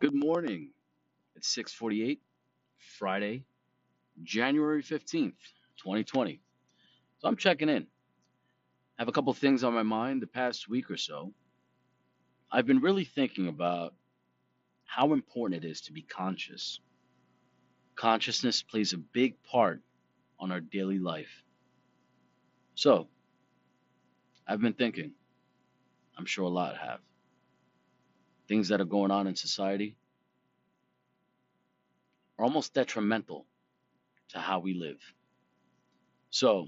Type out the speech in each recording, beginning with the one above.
Good morning. It's 6:48, Friday, January 15th, 2020. So I'm checking in. I have a couple things on my mind the past week or so. I've been really thinking about how important it is to be conscious. Consciousness plays a big part on our daily life. So, I've been thinking, I'm sure a lot have, things that are going on in society are almost detrimental to how we live. So,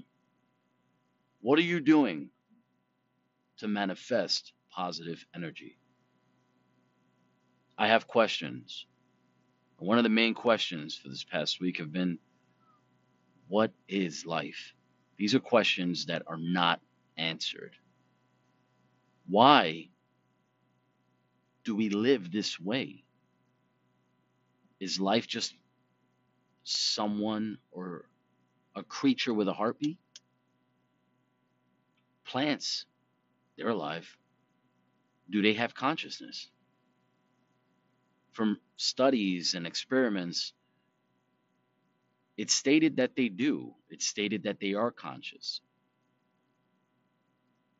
what are you doing to manifest positive energy? I have questions. One of the main questions for this past week have been what is life? These are questions that are not answered. Why do we live this way? Is life just someone or a creature with a heartbeat? Plants, they're alive. Do they have consciousness? From studies and experiments, it's stated that they do. It's stated that they are conscious.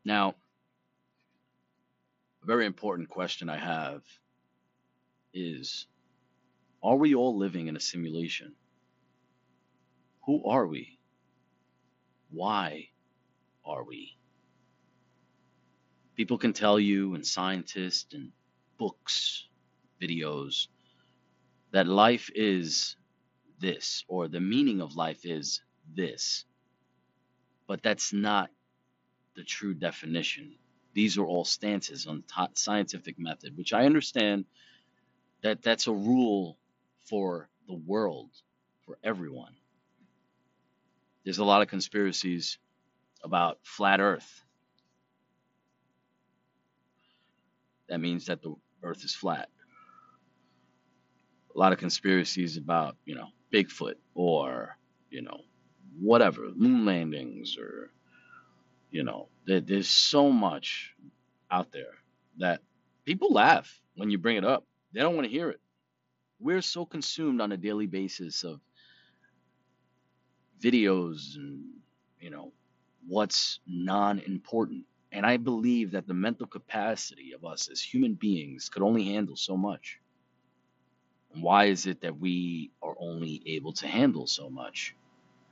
Now, a very important question I have is Are we all living in a simulation? Who are we? Why are we? People can tell you, and scientists, and books, videos, that life is this, or the meaning of life is this. But that's not the true definition. These are all stances on scientific method, which I understand that that's a rule for the world, for everyone. There's a lot of conspiracies about flat Earth. That means that the Earth is flat. A lot of conspiracies about, you know, Bigfoot or, you know, whatever, moon landings or, you know, there, there's so much out there that people laugh when you bring it up. They don't want to hear it. We're so consumed on a daily basis of videos and, you know, what's non important. And I believe that the mental capacity of us as human beings could only handle so much. Why is it that we are only able to handle so much?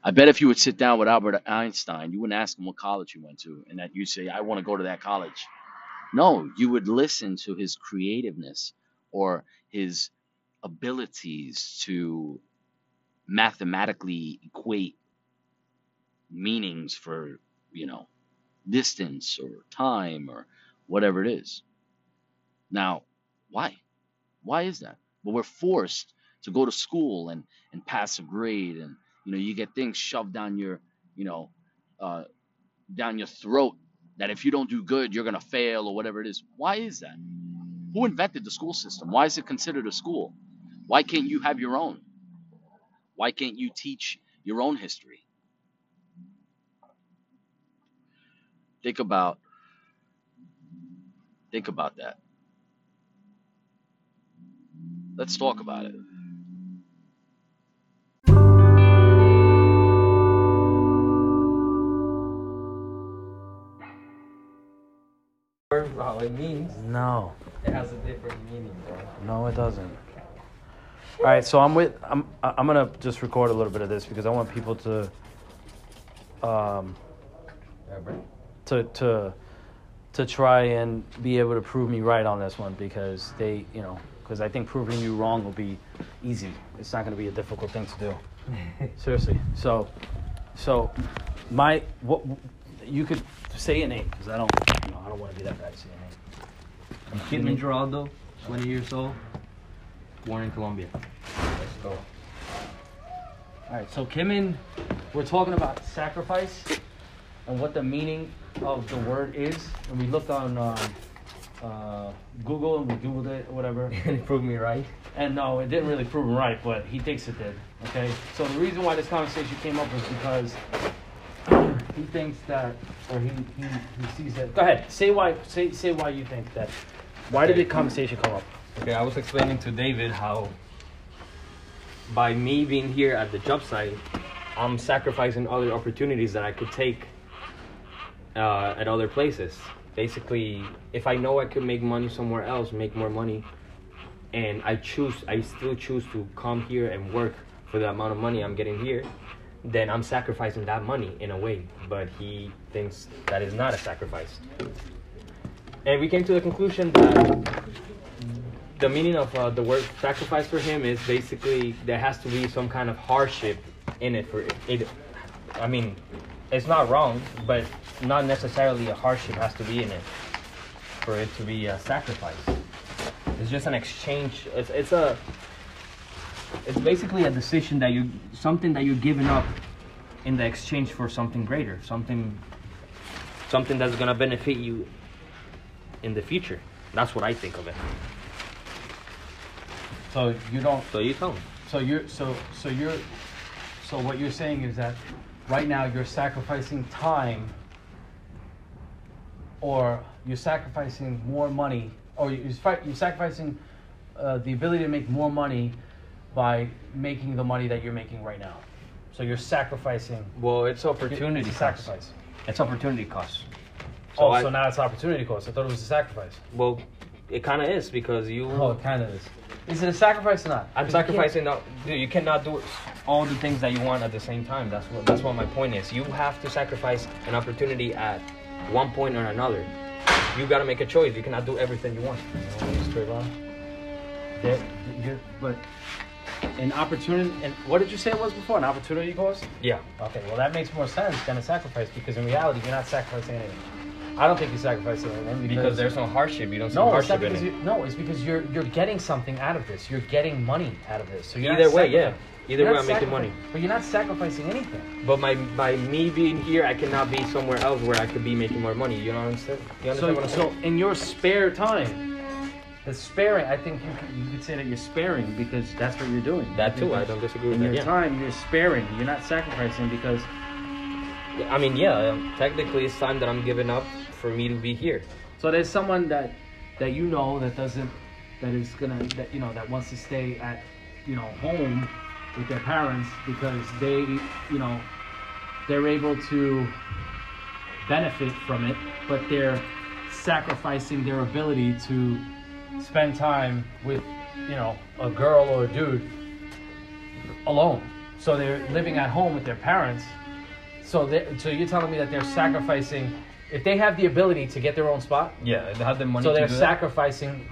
I bet if you would sit down with Albert Einstein, you wouldn't ask him what college he went to, and that you'd say, I want to go to that college. No, you would listen to his creativeness or his abilities to mathematically equate meanings for, you know, distance or time or whatever it is. Now, why? Why is that? Well, we're forced to go to school and and pass a grade, and you know, you get things shoved down your, you know, uh, down your throat that if you don't do good, you're gonna fail or whatever it is. Why is that? Who invented the school system? Why is it considered a school? Why can't you have your own? Why can't you teach your own history? Think about think about that. Let's talk about it. It means, No, it has a different meaning, bro. no, it doesn't. All right, so I'm with. I'm. I'm gonna just record a little bit of this because I want people to, um, to to, to try and be able to prove me right on this one because they, you know, because I think proving you wrong will be easy. It's not gonna be a difficult thing to do. Seriously. So, so, my what you could say a name because I don't, you know, I don't want to be that guy to say a name. Kidman Giraldo, 20 years old, born in Colombia. Let's go. All right, so Kimin, we're talking about sacrifice and what the meaning of the word is. And we looked on um, uh, Google and we Googled it or whatever. and it proved me right. And no, it didn't really prove him right, but he thinks it did. Okay, so the reason why this conversation came up was because he thinks that, or he, he, he sees that. Go ahead, say why say say why you think that. Why did the conversation come up? Okay, I was explaining to David how by me being here at the job site, I'm sacrificing other opportunities that I could take uh, at other places. Basically, if I know I could make money somewhere else, make more money, and I choose, I still choose to come here and work for the amount of money I'm getting here, then I'm sacrificing that money in a way. But he thinks that is not a sacrifice. And we came to the conclusion that the meaning of uh, the word sacrifice for him is basically there has to be some kind of hardship in it for it. it I mean, it's not wrong, but not necessarily a hardship has to be in it for it to be a sacrifice. It's just an exchange. It's it's a it's basically a decision that you something that you're giving up in the exchange for something greater, something something that's gonna benefit you in the future. That's what I think of it. So you don't. So you tell me. So you're so so you're so what you're saying is that right now you're sacrificing time or you're sacrificing more money or you're, you're sacrificing uh, the ability to make more money by making the money that you're making right now. So you're sacrificing Well, it's opportunity it's a cost. sacrifice. It's opportunity cost. oh, I- so now it's opportunity cost. I thought it was a sacrifice. Well, it kind of is because you. Oh, it kind of is. Is it a sacrifice or not? I'm you sacrificing. The, dude, you cannot do all the things that you want at the same time. That's what. That's what my point is. You have to sacrifice an opportunity at one point or another. You gotta make a choice. You cannot do everything you want. Straight line. There, you're, but an opportunity, and what did you say it was before? An opportunity cost? Yeah. Okay, well that makes more sense than a sacrifice because in reality you're not sacrificing anything. I don't think you're sacrificing anything because, Because there's no hardship. You don't see no, it's hardship in because it. you, no, it's because you're you're getting something out of this. You're getting money out of this. So you're Either way, yeah. Either you're way, I'm making money. But you're not sacrificing anything. But my by me being here, I cannot be somewhere else where I could be making more money. You know what I'm saying? You understand So, what I'm saying? so in your spare time, the sparing, I think you could, you could say that you're sparing because that's what you're doing. That too, I don't disagree with In that. your Yeah. time, you're sparing. You're not sacrificing because I mean, yeah. um, Technically, it's time that I'm giving up for me to be here. So there's someone that that you know that doesn't that is gonna that you know that wants to stay at you know home with their parents because they you know they're able to benefit from it, but they're sacrificing their ability to spend time with you know a girl or a dude alone. So they're living at home with their parents. So so you're telling me that they're sacrificing if they have the ability to get their own spot, Yeah, they have the money so they're sacrificing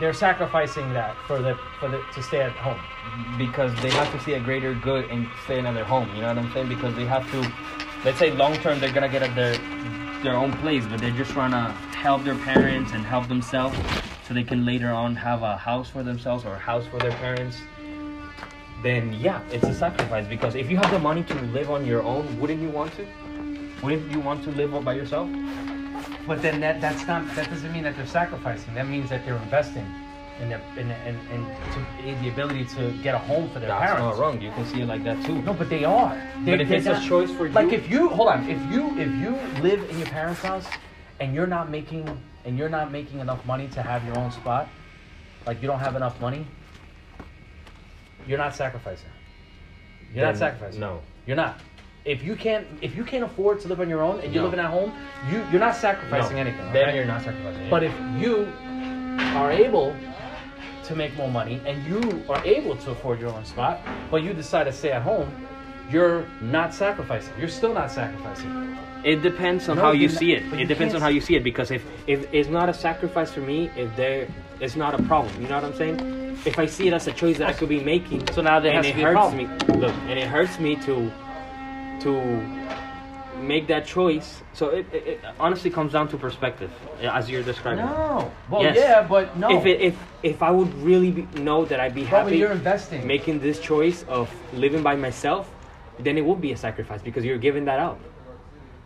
they're sacrificing that for the for the to stay at home. because they have to see a greater good in staying at their home. You know what I'm saying? Because they have to, let's say long term they're gonna get at their their own place, but they're just trying to help their parents and help themselves, so they can later on have a house for themselves or a house for their parents. Then yeah, it's a sacrifice because if you have the money to live on your own, wouldn't you want to? Wouldn't you want to live all by yourself? But then that that's not that doesn't mean that they're sacrificing. That means that they're investing in their in in, in to, in the ability to get a home for their That's parents. not wrong. You can see it like that too. No, but they are. They, But if it's not- a choice for you, like if you hold on, if you if you live in your parents' house and you're not making and you're not making enough money to have your own spot, like you don't have enough money, you're not sacrificing. You're not sacrificing. No. You're not. If you can't if you can't afford to live on your own and you're No. living at home, you you're not sacrificing No. anything. Then okay? you're not sacrificing. But if you are able to make more money and you are able to afford your own spot, but you decide to stay at home, you're not sacrificing. You're still not sacrificing. It depends on No, how you not- see it. It depends on how you see it because if, if it's not a sacrifice for me, if there it's not a problem. You know what I'm saying? If I see it as a choice that I could be making, So now there and has it to be a hurts problem. me. Look, and it hurts me to to make that choice. So it, it, it honestly comes down to perspective, as you're describing. No. Well, Yes. yeah, but no. If it, if if I would really be, know that I'd be But when happy you're investing. making this choice of living by myself, then it would be a sacrifice because you're giving that up.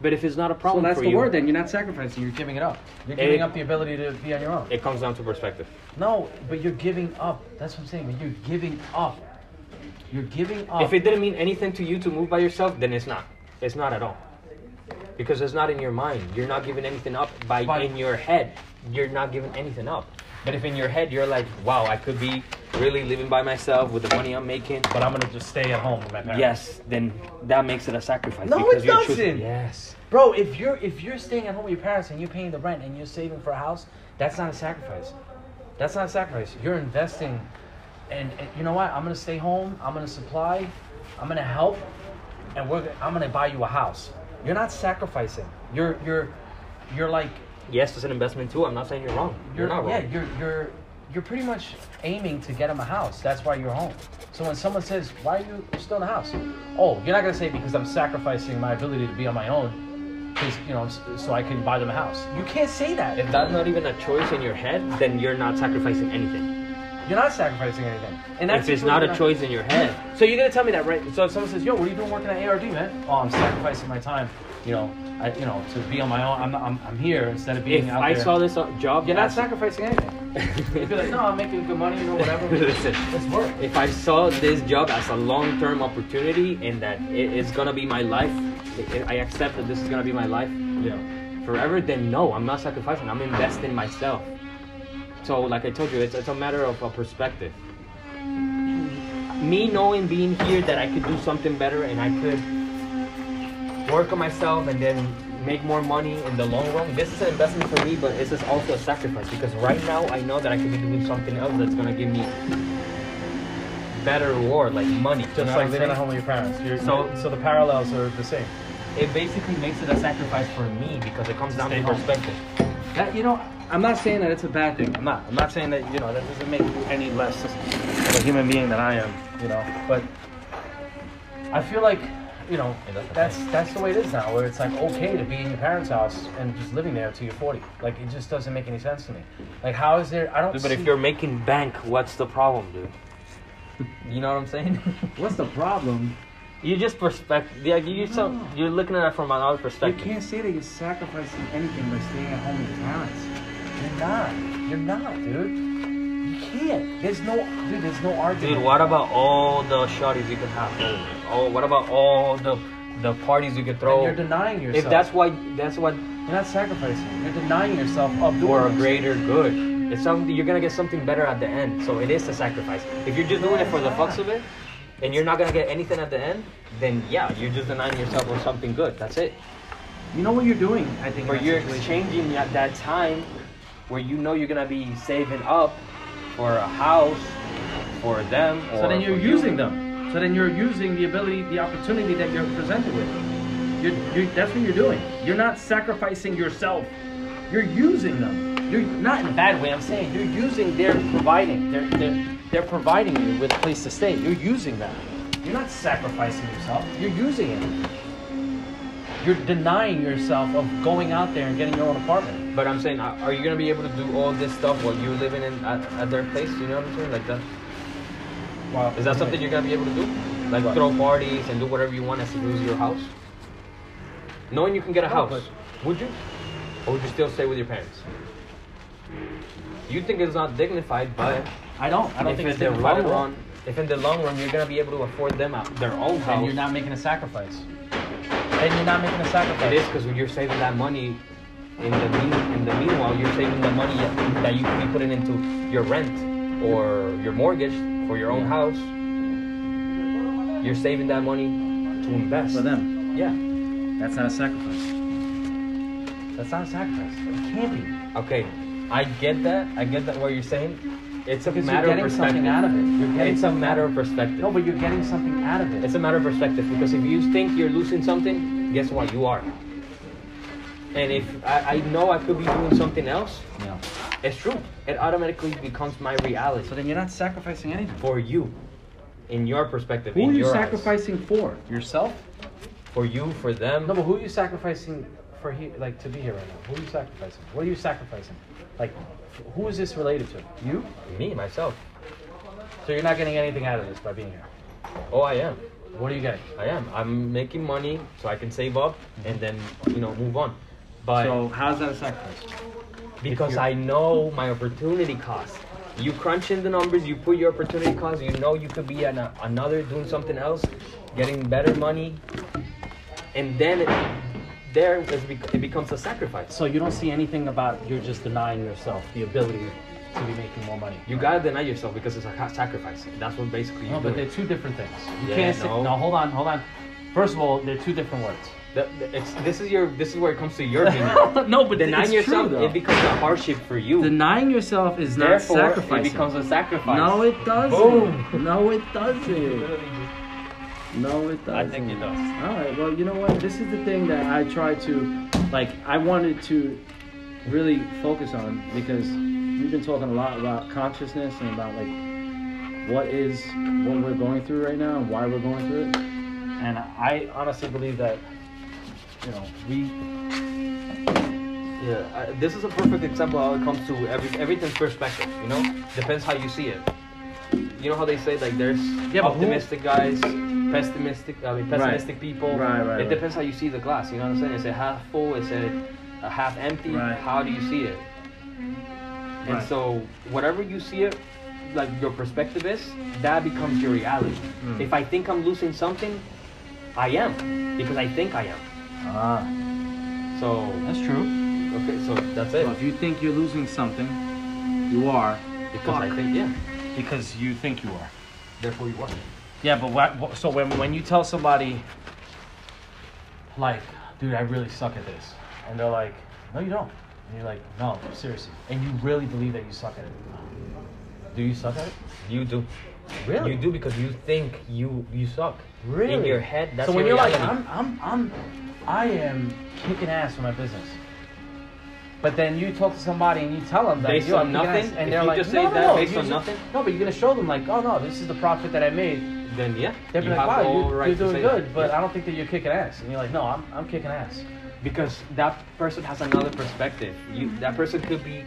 But if it's not a problem so that's for the you, word. Then you're not sacrificing. You're giving it up. You're giving up the ability to be on your own. it comes down to perspective. No, but you're giving up. That's what I'm saying. You're giving up. You're giving up. If it didn't mean anything to you to move by yourself, then it's not. It's not at all. Because it's not in your mind. You're not giving anything up by But- in your head. You're not giving anything up. But if in your head you're like, wow, I could be really living by myself with the money I'm making, But I'm gonna just stay at home with my parents. yes, then that makes it a sacrifice. No, because it you're choosing- doesn't. Yes. Bro, if you're if you're staying at home with your parents and you're paying the rent and you're saving for a house, that's not a sacrifice. That's not a sacrifice. You're investing, and, and you know what? I'm gonna stay home. I'm gonna supply. I'm gonna help, and we're. I'm gonna buy you a house. You're not sacrificing. You're you're you're like Yes, it's an investment too. I'm not saying you're wrong. You're, not wrong. yeah. You're you're you're pretty much aiming to get them a house. That's why you're home. So when someone says, "Why are you still in the house?" Oh, you're not gonna say because I'm sacrificing my ability to be on my own, because you know, so I can buy them a house. You can't say that. If that's not even a choice in your head, then you're not sacrificing anything. You're not sacrificing anything. And that's if it's not a choice in your head, So you're gonna tell me that, right? So if someone says, "Yo, what are you doing working at ARD, man?" Oh, I'm sacrificing my time. You know, I, you know, to be on my own. I'm, I'm, I'm here instead of being if out I there. saw this job, you're not sacrificing anything. You'd be like, "No, I'm making good money. You know, whatever. Listen, Let's work." if I saw this job as a long-term opportunity and that it is gonna be my life, i- I accept that this is gonna be my life Yeah. forever. Then no, I'm not sacrificing. I'm investing myself. So, like I told you, it's, it's a matter of a perspective. Me knowing being here that I could do something better and I could work on myself and then make more money in the long run. This is an investment for me, but this is also a sacrifice because right now I know that I could be doing something else that's gonna give me better reward, like money. You Just know like living at home with your parents. You're, So- so, so the parallels are the same. It basically makes it a sacrifice for me because it comes down Stay to home. perspective. That you know, I'm not saying that it's a bad thing. I'm not. I'm not saying that you know that doesn't make you any less of a human being than I am. You know, but I feel like you know that's that's that's the way it is now, where it's like okay to be in your parents' house and just living there till you're 40. Like it just doesn't make any sense to me. Like how is there? I don't. Dude, but see, if you're making bank, what's the problem, dude? You know what I'm saying? what's the problem? You just perspective. Yeah, you. No. You're looking at it from another perspective. You can't say that you're sacrificing anything by staying at home with your parents. You're not. You're not, dude. You can't. There's no, dude. There's no argument. Dude, what about all the shotties you can have? Oh, what about all the the parties you could throw? you're denying yourself. If that's why, that's what You're not sacrificing. You're denying yourself of for a greater good. It's something you're gonna get something better at the end. So it is a sacrifice. If you're just doing it for the fucks of it, and you're not gonna get anything at the end, then yeah, you're just denying yourself of something good. That's it. You know what you're doing. I think. in Or you're exchanging at that time where you know you're gonna be saving up for a house for them. So then you're for you. using them. So then you're using the ability, the opportunity that you're presented with. You're, you're, that's what you're doing. You're not sacrificing yourself. You're using them. You're not in a bad way. I'm saying you're using. They're providing. They're they're, they're providing you with a place to stay. You're using that. You're not sacrificing yourself. You're using it. You're denying yourself of going out there and getting your own apartment. But I'm saying, are are you gonna be able to do all this stuff while you're living in at, at their place? You know what I'm saying? Like that. Wow. Is that something you're gonna be able to do? Like What? throw parties and do whatever you want as it was your house? Knowing you can get a house, but- would you? Or would you still stay with your parents? You think it's not dignified, but I don't. I don't if think in it's the long at run, if in the long run you're gonna be able to afford them out their own house, And you're not making a sacrifice. And you're not making a sacrifice. It is because you're saving that money. In the mean, in the meanwhile, you're saving the money that you could be putting into your rent or your mortgage for your own Yeah. house. You're saving that money to invest. for them. Yeah. That's not a sacrifice. That's not a sacrifice. It can't be. Okay. I get that. I get that. What you're saying. It's a matter of getting perspective. something out of it. You're getting It's a matter of perspective. No, but you're getting something out of it. It's a matter of perspective because if you think you're losing something, guess what? You are. And if I, I know I could be doing something else, yeah. it's true. It automatically becomes my reality So then you're not sacrificing anything. for you, in your perspective. Who are you your eyes. sacrificing for? Yourself? For you, for them. No, but who are you sacrificing for he, like to be here right now? Who are you sacrificing? What are you sacrificing? Like, who is this related to? You? me, myself. So you're not getting anything out of this by being here. Oh, I am. What are you getting? I am. I'm making money so I can save up and then, you know, move on. But so how's that a sacrifice? because I know my opportunity cost. You crunch in the numbers, you put your opportunity cost, you know you could be at a, another doing something else, getting better money, and then there it becomes a sacrifice. So you don't see anything about you're just denying yourself the ability to be making more money. You gotta deny yourself because it's a sacrifice. That's what basically No, but they're two different things. You Yeah, can't say no. no. Hold on, hold on. First of all, they're two different words. The- the- it's, this is your this is where it comes to your opinion. no, but Denying yourself, true, it becomes a hardship for you. Denying yourself is not Therefore, sacrificing. it becomes a sacrifice. no, it doesn't. Boom. No, it doesn't. No, it doesn't. I think it does. All right. Well, you know what? This is the thing that I try to, like, I wanted to really focus on because we've been talking a lot about consciousness and about like what is what we're going through right now and why we're going through it. And I honestly believe that, you know, we Yeah, I, this is a perfect example how it comes to every everything's perspective. You know, depends how you see it. You know how they say like there's Yeah, but who- optimistic guys, pessimistic. I mean pessimistic people. Right, right, It right. depends how you see the glass. You know what I'm saying? Is it half full? Is it a half empty? Right. How do you see it? And so whatever you see it, like your perspective is, that becomes your reality. Mm. If I think I'm losing something, I am because I think I am. ah, So that's true. okay, so that's it. So if you think you're losing something, you are Because I think yeah. because you think you are. Therefore you are. Yeah, but what, what? So when when you tell somebody, like, dude, I really suck at this, and they're like, no, you don't, and you're like, no, seriously, and you really believe that you suck at it. Do you suck at it? You do. Really? You do because you think you you suck. Really? In your head, that's so when your you're like. I'm, I'm, I'm, I am kicking ass for my business. But then you talk to somebody and you tell them that Based you're on nothing? ass, and If they're like, no, no, no, based on just- nothing? No, but you're gonna show them like, oh no, this is the profit that I made. Then yeah, They'll be you like, have wow, all you, right you're doing good, that. but Yeah. I don't think that you're kicking ass. And you're like, no, I'm, I'm kicking ass. because that person has another perspective. You that person could be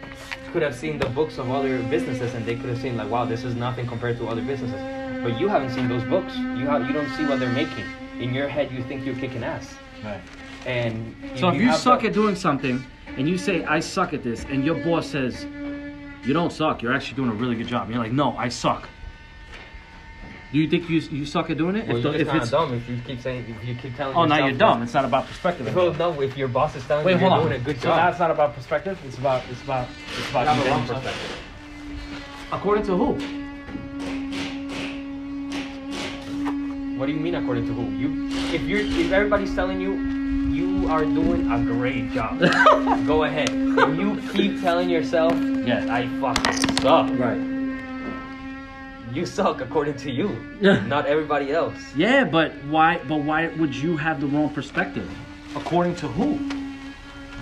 could have seen the books of other businesses and they could have seen like, wow, this is nothing compared to other businesses. But you haven't seen those books. You have you don't see what they're making. In your head, you think you're kicking ass. Right. And So if you have suck the- at doing something and you say I suck at this, and your boss says you don't suck, you're actually doing a really good job. And you're like, no, I suck. Do you think you you suck at doing it? well, If you're the- if it's- dumb if you keep saying if you keep telling. Yourself Oh, now you're dumb. It's not about perspective. Well, anymore. no, if your boss is telling Wait, you you're on. doing a good so job, that's not about perspective. It's about it's about it's about you have a getting perspective. According to who? What do you mean according to who? You if you're if everybody's telling you you are doing a great job, go ahead. If you keep telling yourself, Yeah. I fucking suck. Right. You suck according to you, not everybody else. Yeah, but why? But why would you have the wrong perspective? According to who?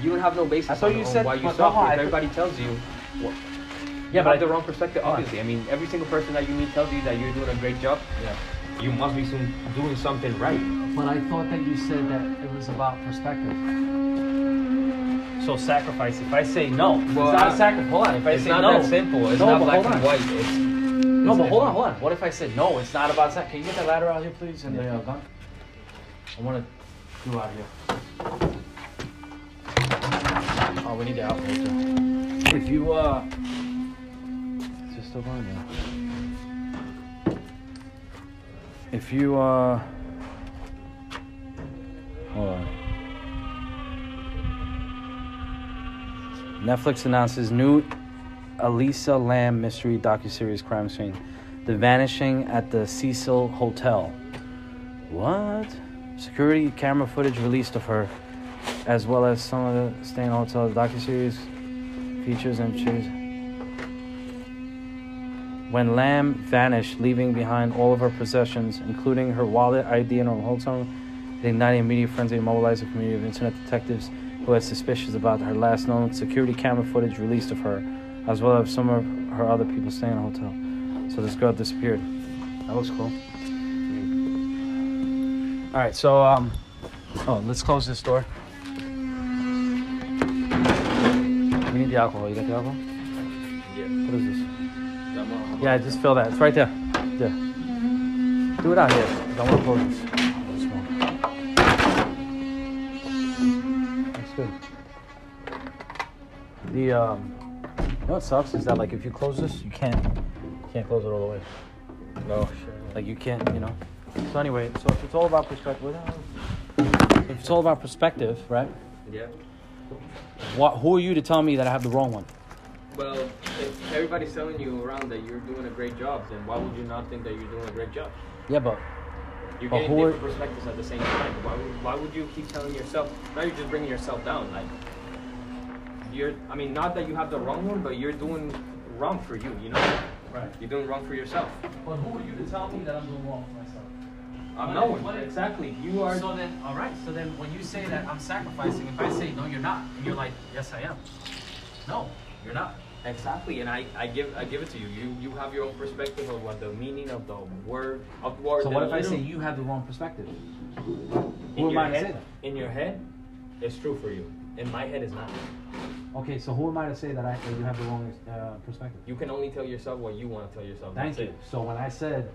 You don't have no basis I thought on, you on said- why you suck. no, if everybody tells you, well, Yeah, you but have I- the wrong perspective. Why? Obviously, I mean, every single person that you meet tells you that you're doing a great job. Yeah. You must be soon doing something right. But I thought that you said that it was about perspective. So sacrifice. If I say no, Well, it's not I- a sacrifice. Hold on. If I it's say not no, that simple. It's No, not black and white. It's No, but hold on, hold on. What if I said no? It's not about sex. Can you get that ladder out here, please, and the uh, gun? I want to do out here. Oh, we need the too. If you uh, is it still going? Yeah. If you uh, hold on. Netflix announces new Elisa Lam mystery docuseries crime scene, The Vanishing at the Cecil Hotel. What? Security camera footage released of her, as well as some of the staying Hotel docuseries features and shows. When Lam vanished, leaving behind all of her possessions, including her wallet, ID, and her hotel room, it ignited a media frenzy and mobilized a community of internet detectives who had suspicions about her last known security camera footage released of her, as well as some of her other people staying in the hotel. So this girl disappeared. That looks cool. All right, so um, oh, let's close this door. We need the alcohol. You got the alcohol? Yeah. What is this? Yeah, just fill that. It's right there. Yeah. Do it out here. I want to close this. This. That's good. The um, you know what sucks is that like if you close this, you can't you can't close it all the way. No, sure. Like you can't, you know. So anyway, so if it's all about perspective, what the hell? if it's all about perspective, right? Yeah. What? Who are you to tell me that I have the wrong one? Well, if everybody's telling you around that you're doing a great job, then why would you not think that you're doing a great job? Yeah, but You're But getting who are- different perspectives at the same time. Why would, why would you keep telling yourself? Now you're just bringing yourself down. Like you're. I mean, not that you have the wrong one, but you're doing wrong for you. You know, right. you're doing wrong for yourself. But who are you to tell me that I'm doing wrong for myself? I'm no one. Exactly. You are. So then, all right. So then, when you say that I'm sacrificing, if I say no, you're not, and you're like, yes, I am. No, you're not. Exactly, and I, I give I give it to you. You you have your own perspective of what the meaning of the word of the word. So what if I say you have the wrong perspective? in Who am your I head. In your head, it's true for you. In my head, it's not. Okay, so who am I to say that I that you have the wrong uh, perspective? You can only tell yourself what you want to tell yourself. Thank That's you. it. So when I said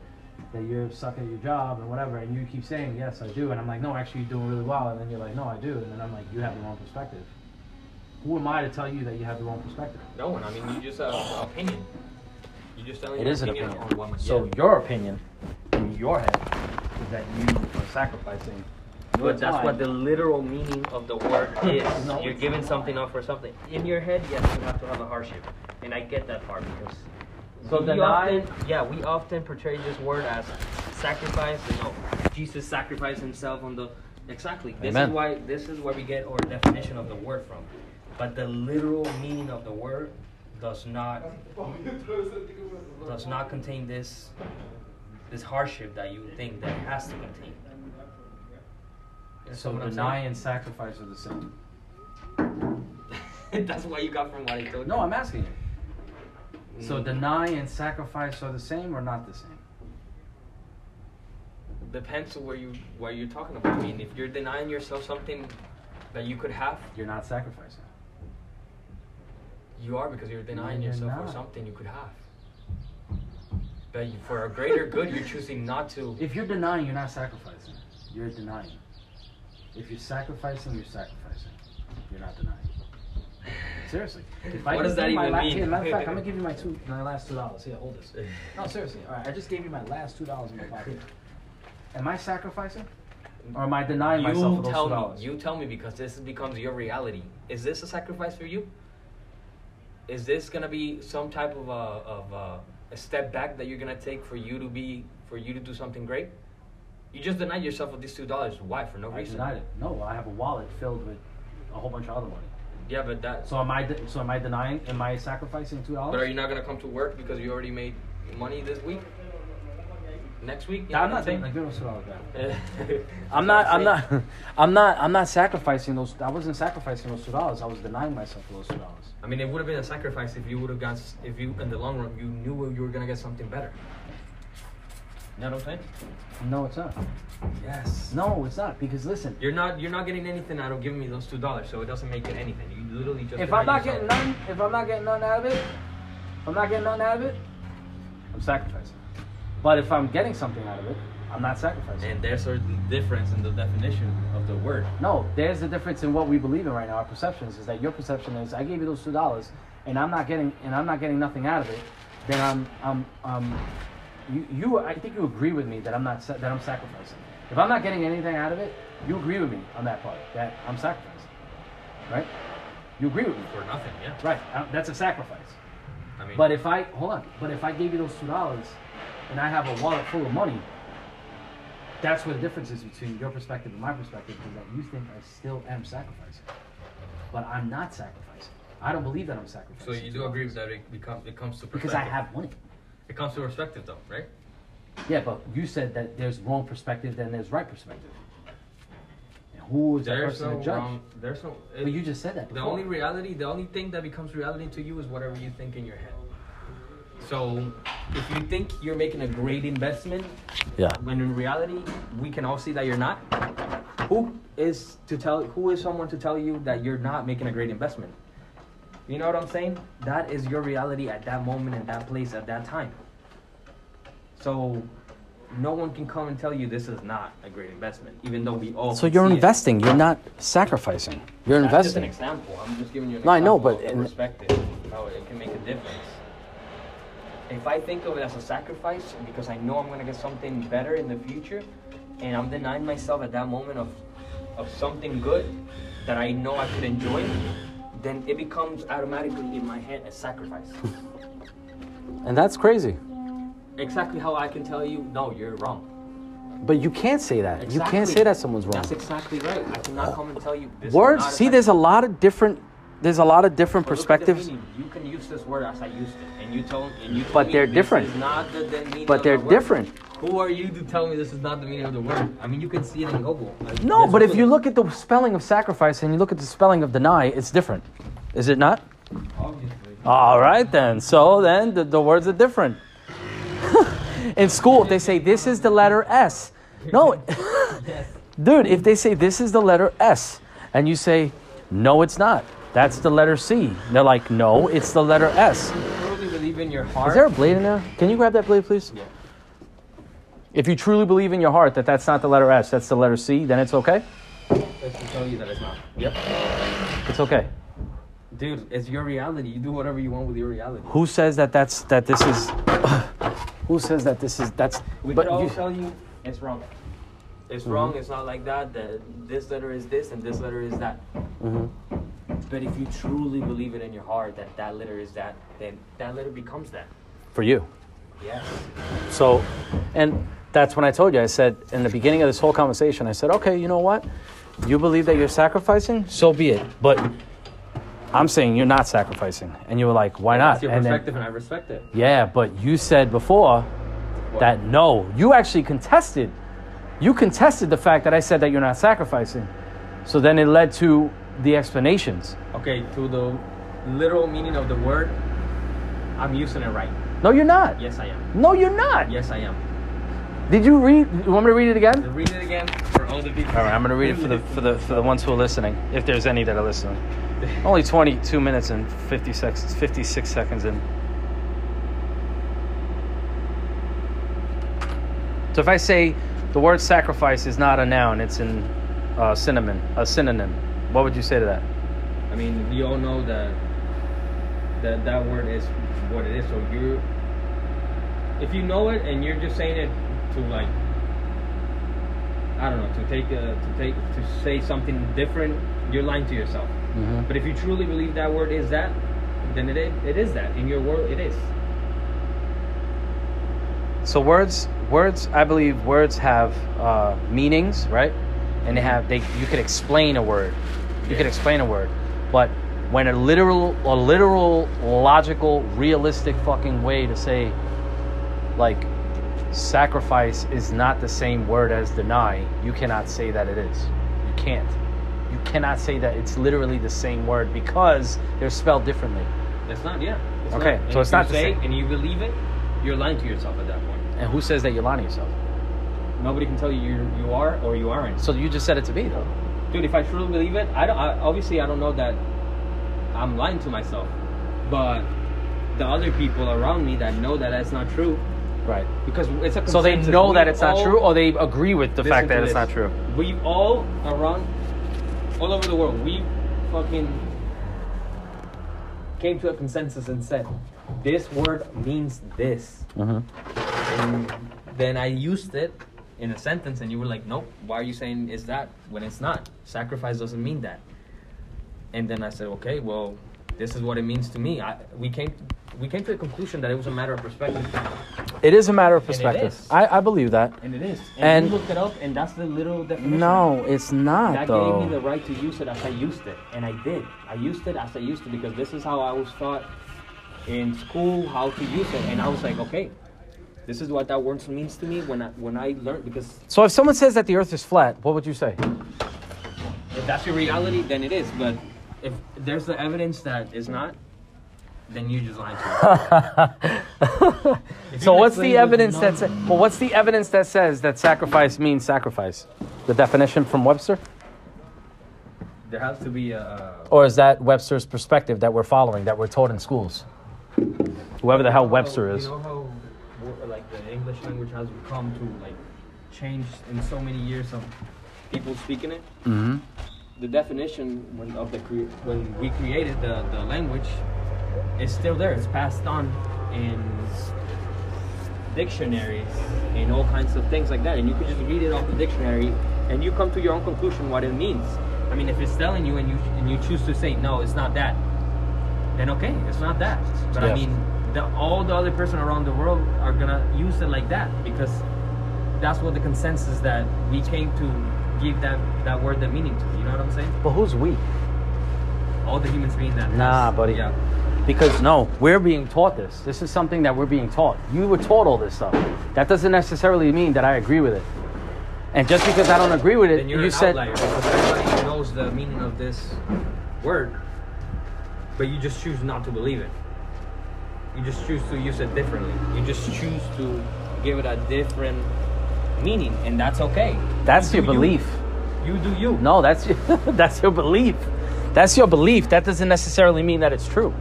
that you're suck at your job and whatever, and you keep saying yes, I do, and I'm like, no, actually, you're doing really well, and then you're like, no, I do, and then I'm like, you have the wrong perspective. Who am I to tell you that you have the wrong perspective? No one. I mean, you just have uh, opinion. You just telling It your is an opinion, opinion. on what. So yeah. your opinion in your head is that you are sacrificing. Your But that's time. what the literal meaning of the word is. No, You're giving something up for something. In your head, yes, you have to have a hardship, and I get that part because. So we deny- often, yeah, we often portray this word as sacrifice. You know, Jesus sacrificed himself on the. Exactly. This Amen. is why. This is where we get our definition of the word from. But the literal meaning of the word does not does not contain this this hardship that you think that it has to contain. So what I'm deny and sacrifice are the same. That's what you got from what I told you. No, I'm asking you. So Mm. deny and sacrifice are the same or not the same? depends on where you what you're talking about. I mean, if you're denying yourself something that you could have, You're not sacrificing. you are because you're denying you're yourself not. for something you could have. But for a greater good, you're choosing not to. If you're denying, you're not sacrificing. You're denying. If you're sacrificing, you're sacrificing. You're not denying. Seriously. If What does that you my even la- mean? Here, matter of fact, I'm gonna give you my two, my last two dollars. Here, hold this. No, seriously. All right, I just gave you my last two dollars in my pocket. Am I sacrificing, or am I denying myself You for those tell two me. dollars? You tell me because this becomes your reality. Is this a sacrifice for you? Is this gonna be some type of a of a, a step back that you're gonna take for you to be for you to do something great? You just denied yourself of these two dollars. Why? For no I reason. denied it. No, I have a wallet filled with a whole bunch of other money. Yeah, but that. So am I? De- so am I denying? Am I sacrificing two dollars? But are you not gonna come to work because you already made money this week? Next week? I'm not what taking. Give two dollars saying? I'm not. I'm not. I'm not. I'm not sacrificing those. I wasn't sacrificing those two dollars. I was denying myself those two dollars. I mean, it would have been a sacrifice if you would have got, if you, in the long run, you knew you were gonna get something better. You know what I'm saying? No, it's not. Yes. No, it's not. Because listen, You're not, you're not getting anything out of giving me those two dollars, so it doesn't make it anything. You literally just. if I'm not yourself. getting none, if I'm not getting none out of it, if I'm not getting none out of it, I'm sacrificing. But if I'm getting something out of it, I'm not sacrificing. And there's a difference in the definition of the word. No, there's a difference in what we believe in right now. Our perceptions is that your perception is I gave you those two dollars, and I'm not getting and I'm not getting nothing out of it. Then I'm I'm um, you you I think you agree with me that I'm not sa- that I'm sacrificing. If I'm not getting anything out of it, you agree with me on that part that I'm sacrificing, right? You agree with me, For nothing, yeah. right? Uh, That's a sacrifice. I mean, But if I hold on, but if I gave you those two dollars, and I have a wallet full of money, that's where the difference is between your perspective and my perspective. Is that you think I still am sacrificing, but I'm not sacrificing. I don't believe that I'm sacrificing. so you do agree that it becomes, it comes to perspective. because I have money. It comes to perspective, though, right? Yeah, but you said that there's wrong perspective, then there's right perspective. And who is the There's person no to judge? wrong. There's no. But you just said that. The only reality, the only thing that becomes reality to you is whatever you think in your head. So, if you think you're making a great investment, yeah. when in reality we can all see that you're not, who is to tell? Who is someone to tell you that you're not making a great investment? You know what I'm saying? That is your reality at that moment, in that place, at that time. So, no one can come and tell you this is not a great investment, even though we all. So you're see it. investing. You're not sacrificing. You're That's just an example. I'm just giving you an example. No, I know, but in- perspective, how it can make a difference. If I think of it as a sacrifice because I know I'm gonna get something better in the future, and I'm denying myself at that moment of of something good that I know I could enjoy, then it becomes automatically in my head a sacrifice. And that's crazy. exactly how I can tell you, no, you're wrong. But you can't say that. You can't say that someone's wrong. That's exactly right. I cannot come and tell you this. Words. See, there's a lot of different. There's a lot of different But look at the perspectives. You can use this word as I used it, and you told, and you told But they're this different. Is not the, the But they're different. Who are you to tell me this is not the meaning of the word? I mean, you can see it in Google. Like, No, but if you look at the spelling of sacrifice and you look at the spelling of deny, it's different. Is it not? obviously. All right, then. So then the, the words are different. In school, if they say this is the letter S, no, dude, if they say this is the letter S, and you say no, it's not. That's the letter C. They're like, no, it's the letter S. You truly believe in your heart. Is there a blade in there? Can you grab that blade, please? Yeah. If you truly believe in your heart that that's not the letter S, that's the letter C, then it's okay. Let's tell you that it's not. Yep. It's okay. Dude, it's your reality. You do whatever you want with your reality. Who says that that's that this is? Who says that this is that's? We but all you- tell you it's wrong. It's wrong. It's not like that. That this letter is this and this letter is that. Mhm. But if you truly believe it in your heart that that letter is that, then that letter becomes that. for you. Yes. So, and that's when I told you. I said in the beginning of this whole conversation, I said, okay, you know what? You believe that you're sacrificing, so be it. But I'm saying you're not sacrificing, and you were like, why not? That's your and then- perspective, and I respect it. yeah, but you said before that no, you actually contested. You contested the fact that I said that you're not sacrificing. So then it led to the explanations. Okay, to the literal meaning of the word, I'm using it right. No, you're not. Yes, I am. No, you're not. Yes, I am. Did you read? You want me to read it again? Read it again for all the people. All right, I'm gonna read it for the for the for the ones who are listening, if there's any that are listening. Only 22 minutes and 50 seconds, 56 seconds in. So if I say the word sacrifice is not a noun, it's an uh, synonym, a synonym. What would you say to that? I mean, we all know that that that word is what it is. So you, if you know it and you're just saying it to like, I don't know, to take a, to take to say something different, you're lying to yourself. Mm-hmm. But if you truly believe that word is that, then it is, it is that in your world. It is. So words, words, I believe words have uh, meanings, right? And they have they. You could explain a word. You could explain a word, but when a literal, a literal, logical, realistic fucking way to say, like, sacrifice is not the same word as deny. You cannot say that it is. You can't. You cannot say that it's literally the same word because they're spelled differently. It's not. Yeah. It's Okay, not. So it's not the same. and you believe it, you're lying to yourself at that point. And who says that you're lying to yourself? Nobody can tell you you you are or you aren't. So you just said it to me, though. dude if i truly believe it i don't I, obviously i don't know that i'm lying to myself but the other people around me that know that that's not true Right. because it's a So they consensus. know We that it's not all- true, or they agree with the listen fact to that it's this. not true. we all around all over the world we fucking came to a consensus and said this word means this Mm-hmm. and then I used it in a sentence, and you were like, "Nope, why are you saying is that when it's not? Sacrifice doesn't mean that." And then I said, "Okay, well, this is what it means to me." I, we came we came to the conclusion that it was a matter of perspective, It is a matter of And it perspective. I, I believe that. and it is. And- And, you looked it up, and that's the little definition. No, it's not That though. gave me the right to use it as I used it, and I did. I used it as I used it because this is how I was taught in school how to use it, and I was like, okay, this is what that word means to me when I when I learned because so if someone says that the Earth is flat, what would you say? If that's your reality, then it is. But if there's the evidence that is not, then you just lying to yourself. If so what's the evidence that none- says? Well, what's the evidence that says that sacrifice means sacrifice? The definition from Webster, There has to be a. or is that Webster's perspective that we're following, that we're taught in schools? Whoever the hell Webster is. You know how, like, the English language has come to like change in so many years of people speaking it. Mm-hmm. The definition when of the cre- when we created the the language is still there. It's passed on in dictionaries and all kinds of things like that, and you can just read it off the dictionary, and you come to your own conclusion what it means. I mean, if it's telling you and you and you choose to say no, it's not that, then okay, it's not that. But Yeah. I mean, the, all the other person around the world are gonna use it like that because that's what the consensus that we came to give that that word the meaning to. You know what I'm saying? But who's we? All the humans being that. Nah, has- buddy. Yeah. Because no, we're being taught this. This is something that we're being taught. You were taught all this stuff. That doesn't necessarily mean that I agree with it. And just because I don't agree with it, Then you're you said because everybody knows the meaning of this word, but you just choose not to believe it. You just choose to use it differently. You just choose to give it a different meaning, and that's okay. that's You your do you. belief. You do you. No, that's your that's your belief. That's your belief. That doesn't necessarily mean that it's true.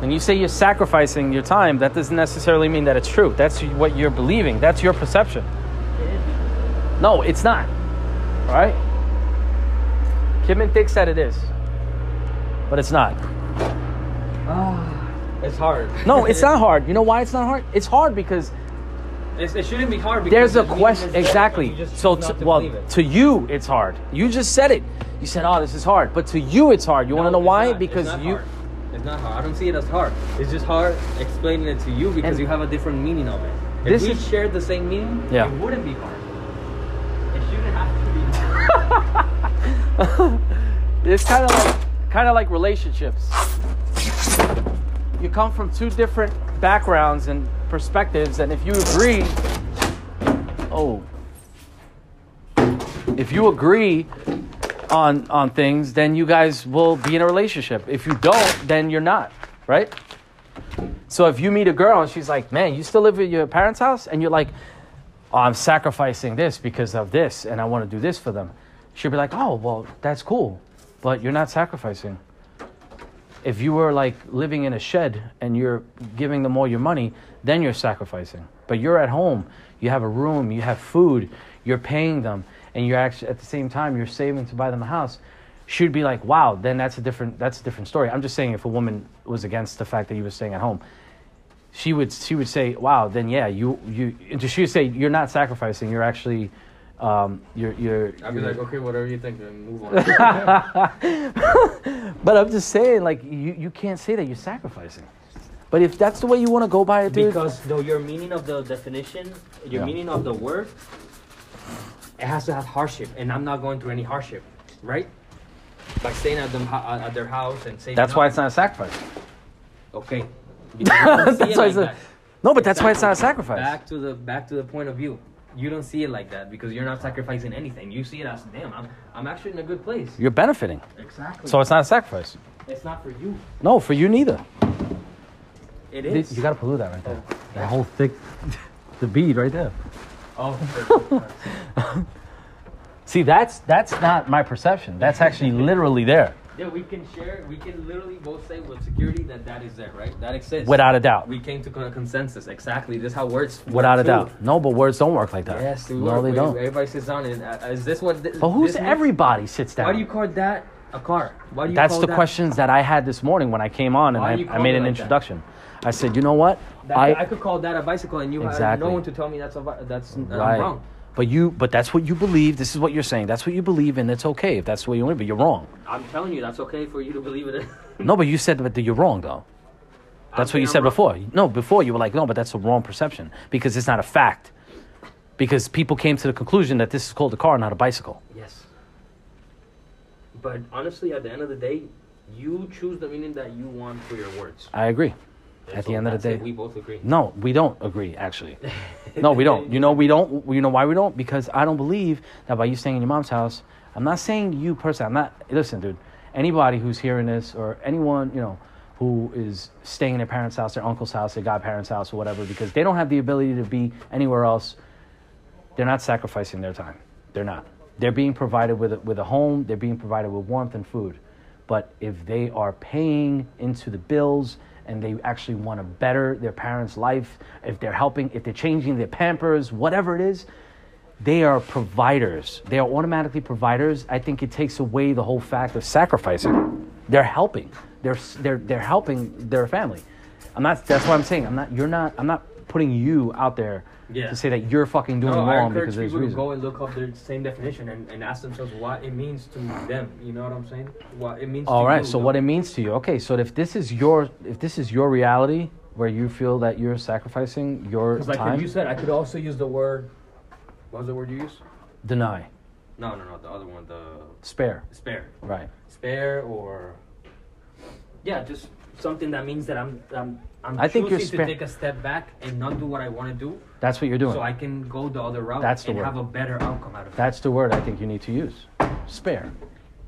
When you say you're sacrificing your time, that doesn't necessarily mean that it's true. That's what you're believing. That's your perception. No, it's not. All right? Kidman thinks that it is, but it's not. Ah, it's hard. No, it's not hard. You know why it's not hard? It's hard because It's, it shouldn't be hard. Because there's a question is there, but exactly. So, to, well, to you it's hard. You just said it. You said, "Oh, this is hard," but to you it's hard. You want to know why? not. It's Because not you. hard. It's not hard. I don't see it as hard. It's just hard explaining it to you because And- you have a different meaning of it. If we is- shared the same meaning, Yeah. it wouldn't be hard. It shouldn't have to be. It's kind of like kind of like relationships. You come from two different backgrounds and perspectives, and if you agree, oh, if you agree on on things, then you guys will be in a relationship. If you don't, then you're not, right? So if you meet a girl and she's like, "Man, you still live at your parents' house," and you're like, oh, I'm sacrificing this because of this, and I want to do this for them. She'll be like, oh, well, that's cool, but you're not sacrificing. If you were like living in a shed and you're giving them all your money, then you're sacrificing. But you're at home, you have a room, you have food, you're paying them, and you're actually at the same time you're saving to buy them a house. She'd be like, wow, then that's a different that's a different story. I'm just saying if a woman was against the fact that you were staying at home, she would she would say, "Wow, then yeah, you you." She would say, "You're not sacrificing. You're actually, um, you're you're." I'd be you're- like, okay, whatever you think, then move on. but I'm just saying, like you you can't say that you're sacrificing. But if that's the way you want to go by it, dude, because though your meaning of the definition, your Yeah. meaning of the word, it has to have hardship, and I'm not going through any hardship, right? By staying at them uh, at their house and saying that's why it's not a sacrifice. okay. Because you don't see That's it why like it's a, that. no, but that's why it's not a sacrifice. Back to the back to the point of view. You don't see it like that because you're not sacrificing anything. You see it as damn. I'm I'm actually in a good place. You're benefiting, Exactly. so it's not a sacrifice. it's not for you. No, for you neither. It You got to pollute that right there. That whole thick, the bead right there. oh. See, that's that's not my perception. That's actually literally there, yeah, we can share. We can literally both say with security that that is there, right? That exists. without a doubt. We came to a consensus. Exactly. This is how words. work Without a too. doubt. No, but words don't work like that. Yes, they no, work. they We- don't. Everybody sits down and uh, is this what? Th- But who's this means? everybody sits down? Why do you call that a car? Why do you That's the that? questions that I had this morning when I came on and I, I made an like that? I said, you know what? That, I, I, could call that a bicycle, and you have no one to tell me that's a that's right. wrong. But you, but that's what you believe. This is what you're saying. That's what you believe, and it's okay if that's the way you live. But you're wrong. I'm telling you, that's okay for you to believe it. No, but you said that you're wrong though. That's what you said wrong. before. No, before you were like, no, but that's a wrong perception because it's not a fact. Because people came to the conclusion that this is called a car, not a bicycle. Yes. But honestly, at the end of the day, you choose the meaning that you want for your words. I agree. At the end of the day, we both agree. No, we don't agree, actually. No, we don't. You know, we don't. You know why we don't? Because I don't believe that by you staying in your mom's house, I'm not saying you personally. I'm not. Listen, dude. Anybody who's hearing this, or anyone you know, who is staying in their parents' house, their uncle's house, their godparents' house, or whatever, because they don't have the ability to be anywhere else, they're not sacrificing their time. They're not. They're being provided with a, with a home. They're being provided with warmth and food. But if they are paying into the bills and they actually want to better their parents' life, if they're helping, if they're changing their pampers, whatever it is, they are providers. They are automatically providers. I think it takes away the whole fact of sacrificing. They're helping. They're they're they're helping their family. I'm not. That's what I'm saying. I'm not. You're not. I'm not putting you out there Yeah. to say that you're fucking doing no, wrong because there's people to go and look up the same definition and, and ask themselves what it means to them. You know what I'm saying? What it means. All right. you, So though. what it means to you? Okay. So if this is your if this is your reality where you feel that you're sacrificing your Because like time, you said, I could also use the word. What was the word you used? deny, No, no, no. The other one, the spare. spare, Right. spare, or yeah, just something that means that I'm I'm I'm I think you're choosing to take a step back and not do what I want to do, That's what you're doing. so I can go the other route That's the and word. have a better outcome out of it. That's the word I think you need to use. Spare.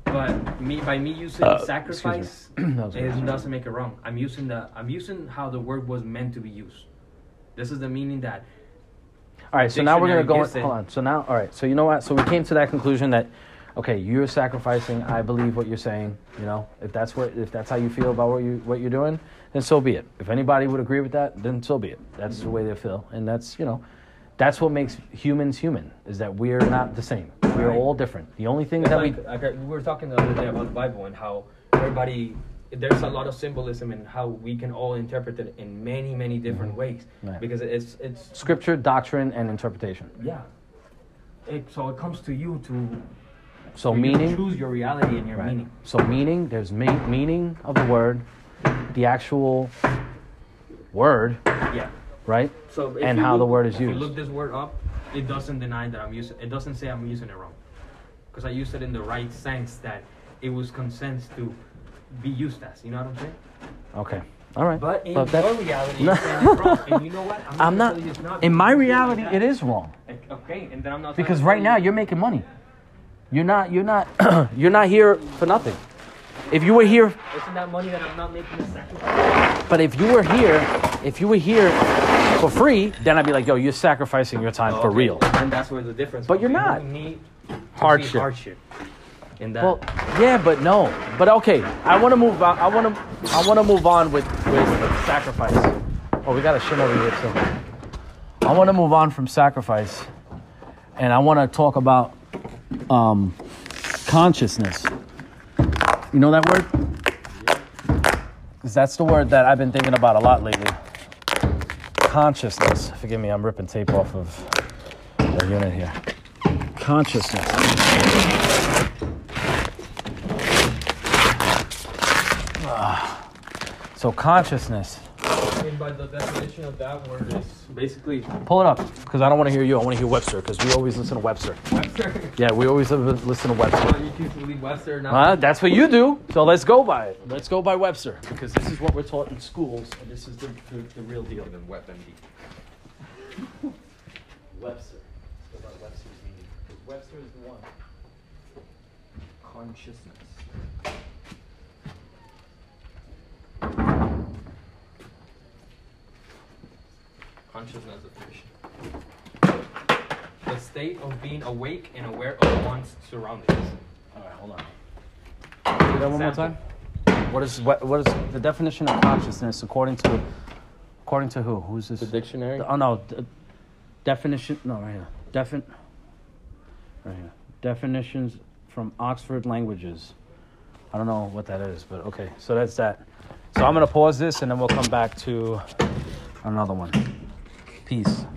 But me by me using Uh, sacrifice, excuse me. That was it doesn't make it wrong. I'm using the I'm using how the word was meant to be used. This is the meaning that All right, so now we're gonna go. Dictionary In, gives it. hold on. So now, all right. So you know what? So we came to that conclusion that, okay, you're sacrificing. I believe what you're saying. You know, if that's what, if that's how you feel about what you what you're doing, then so be it. If anybody would agree with that, then so be it. That's the way they feel, and that's you know, that's what makes humans human. Is that we're not the same. We're Right. all different. The only thing It's that we like, like I- we were talking the other day about the Bible and how everybody there's a lot of symbolism and how we can all interpret it in many many different ways Mm-hmm. Right. because it's it's scripture, doctrine, and interpretation. yeah. It, so it comes to you to So meaning. choose your reality and your Right. meaning. So meaning, there's me- meaning of the word, the actual word, Yeah. right? So if And you how the word is if you used. look this word up, it doesn't deny that I'm using. It doesn't say I'm using it wrong, because I used it in the right sense that it was consents to be used as. You know what I'm saying? Okay. All right. But in But your reality, No. it's wrong. And you know what? I'm not. you it's not In my reality, it is wrong Okay, and then I'm not. because right now you- you're making money. You're not. You're not. you're not here for nothing. If you were here, Isn't that money that I'm not making a sacrifice? but if you were here, if you were here for free, then I'd be like, yo, you're sacrificing your time for Okay, real. And that's where the difference. But you're not. You need Hardship. Hardship. In that. Well, yeah, but no. But okay, I want to move on. I want to. I want to move on with with sacrifice. Oh, we got a shit over here too. I want to move on from sacrifice, and I want to talk about um, consciousness. You know that word? Because that's the word that I've been thinking about a lot lately. Consciousness. Forgive me, I'm ripping tape off of the unit here. Consciousness. Ah. So consciousness. And by the definition of that word is basically Pull it up, because I don't want to hear you. I want to hear Webster, because we always listen to Webster. Webster. Yeah, we always listen to Webster. Well, you choose to leave Webster now. Uh, that's what you do. So let's go by it. Let's go by Webster, because this is what we're taught in schools, and this is the, the, the real deal. Webster. Let's go by Webster's meaning, because Webster is the one. Consciousness. Consciousness definition. The state of being awake and aware of one's surroundings. All right, hold on. Do that one more time. What is what, what is the definition of consciousness according to according to who? Who's this? The dictionary. Oh no, d- definition. No, right here. Defin. Right here. Definitions from Oxford Languages. I don't know what that is, but okay. So that's that. So I'm gonna pause this and then we'll come back to another one. Peace.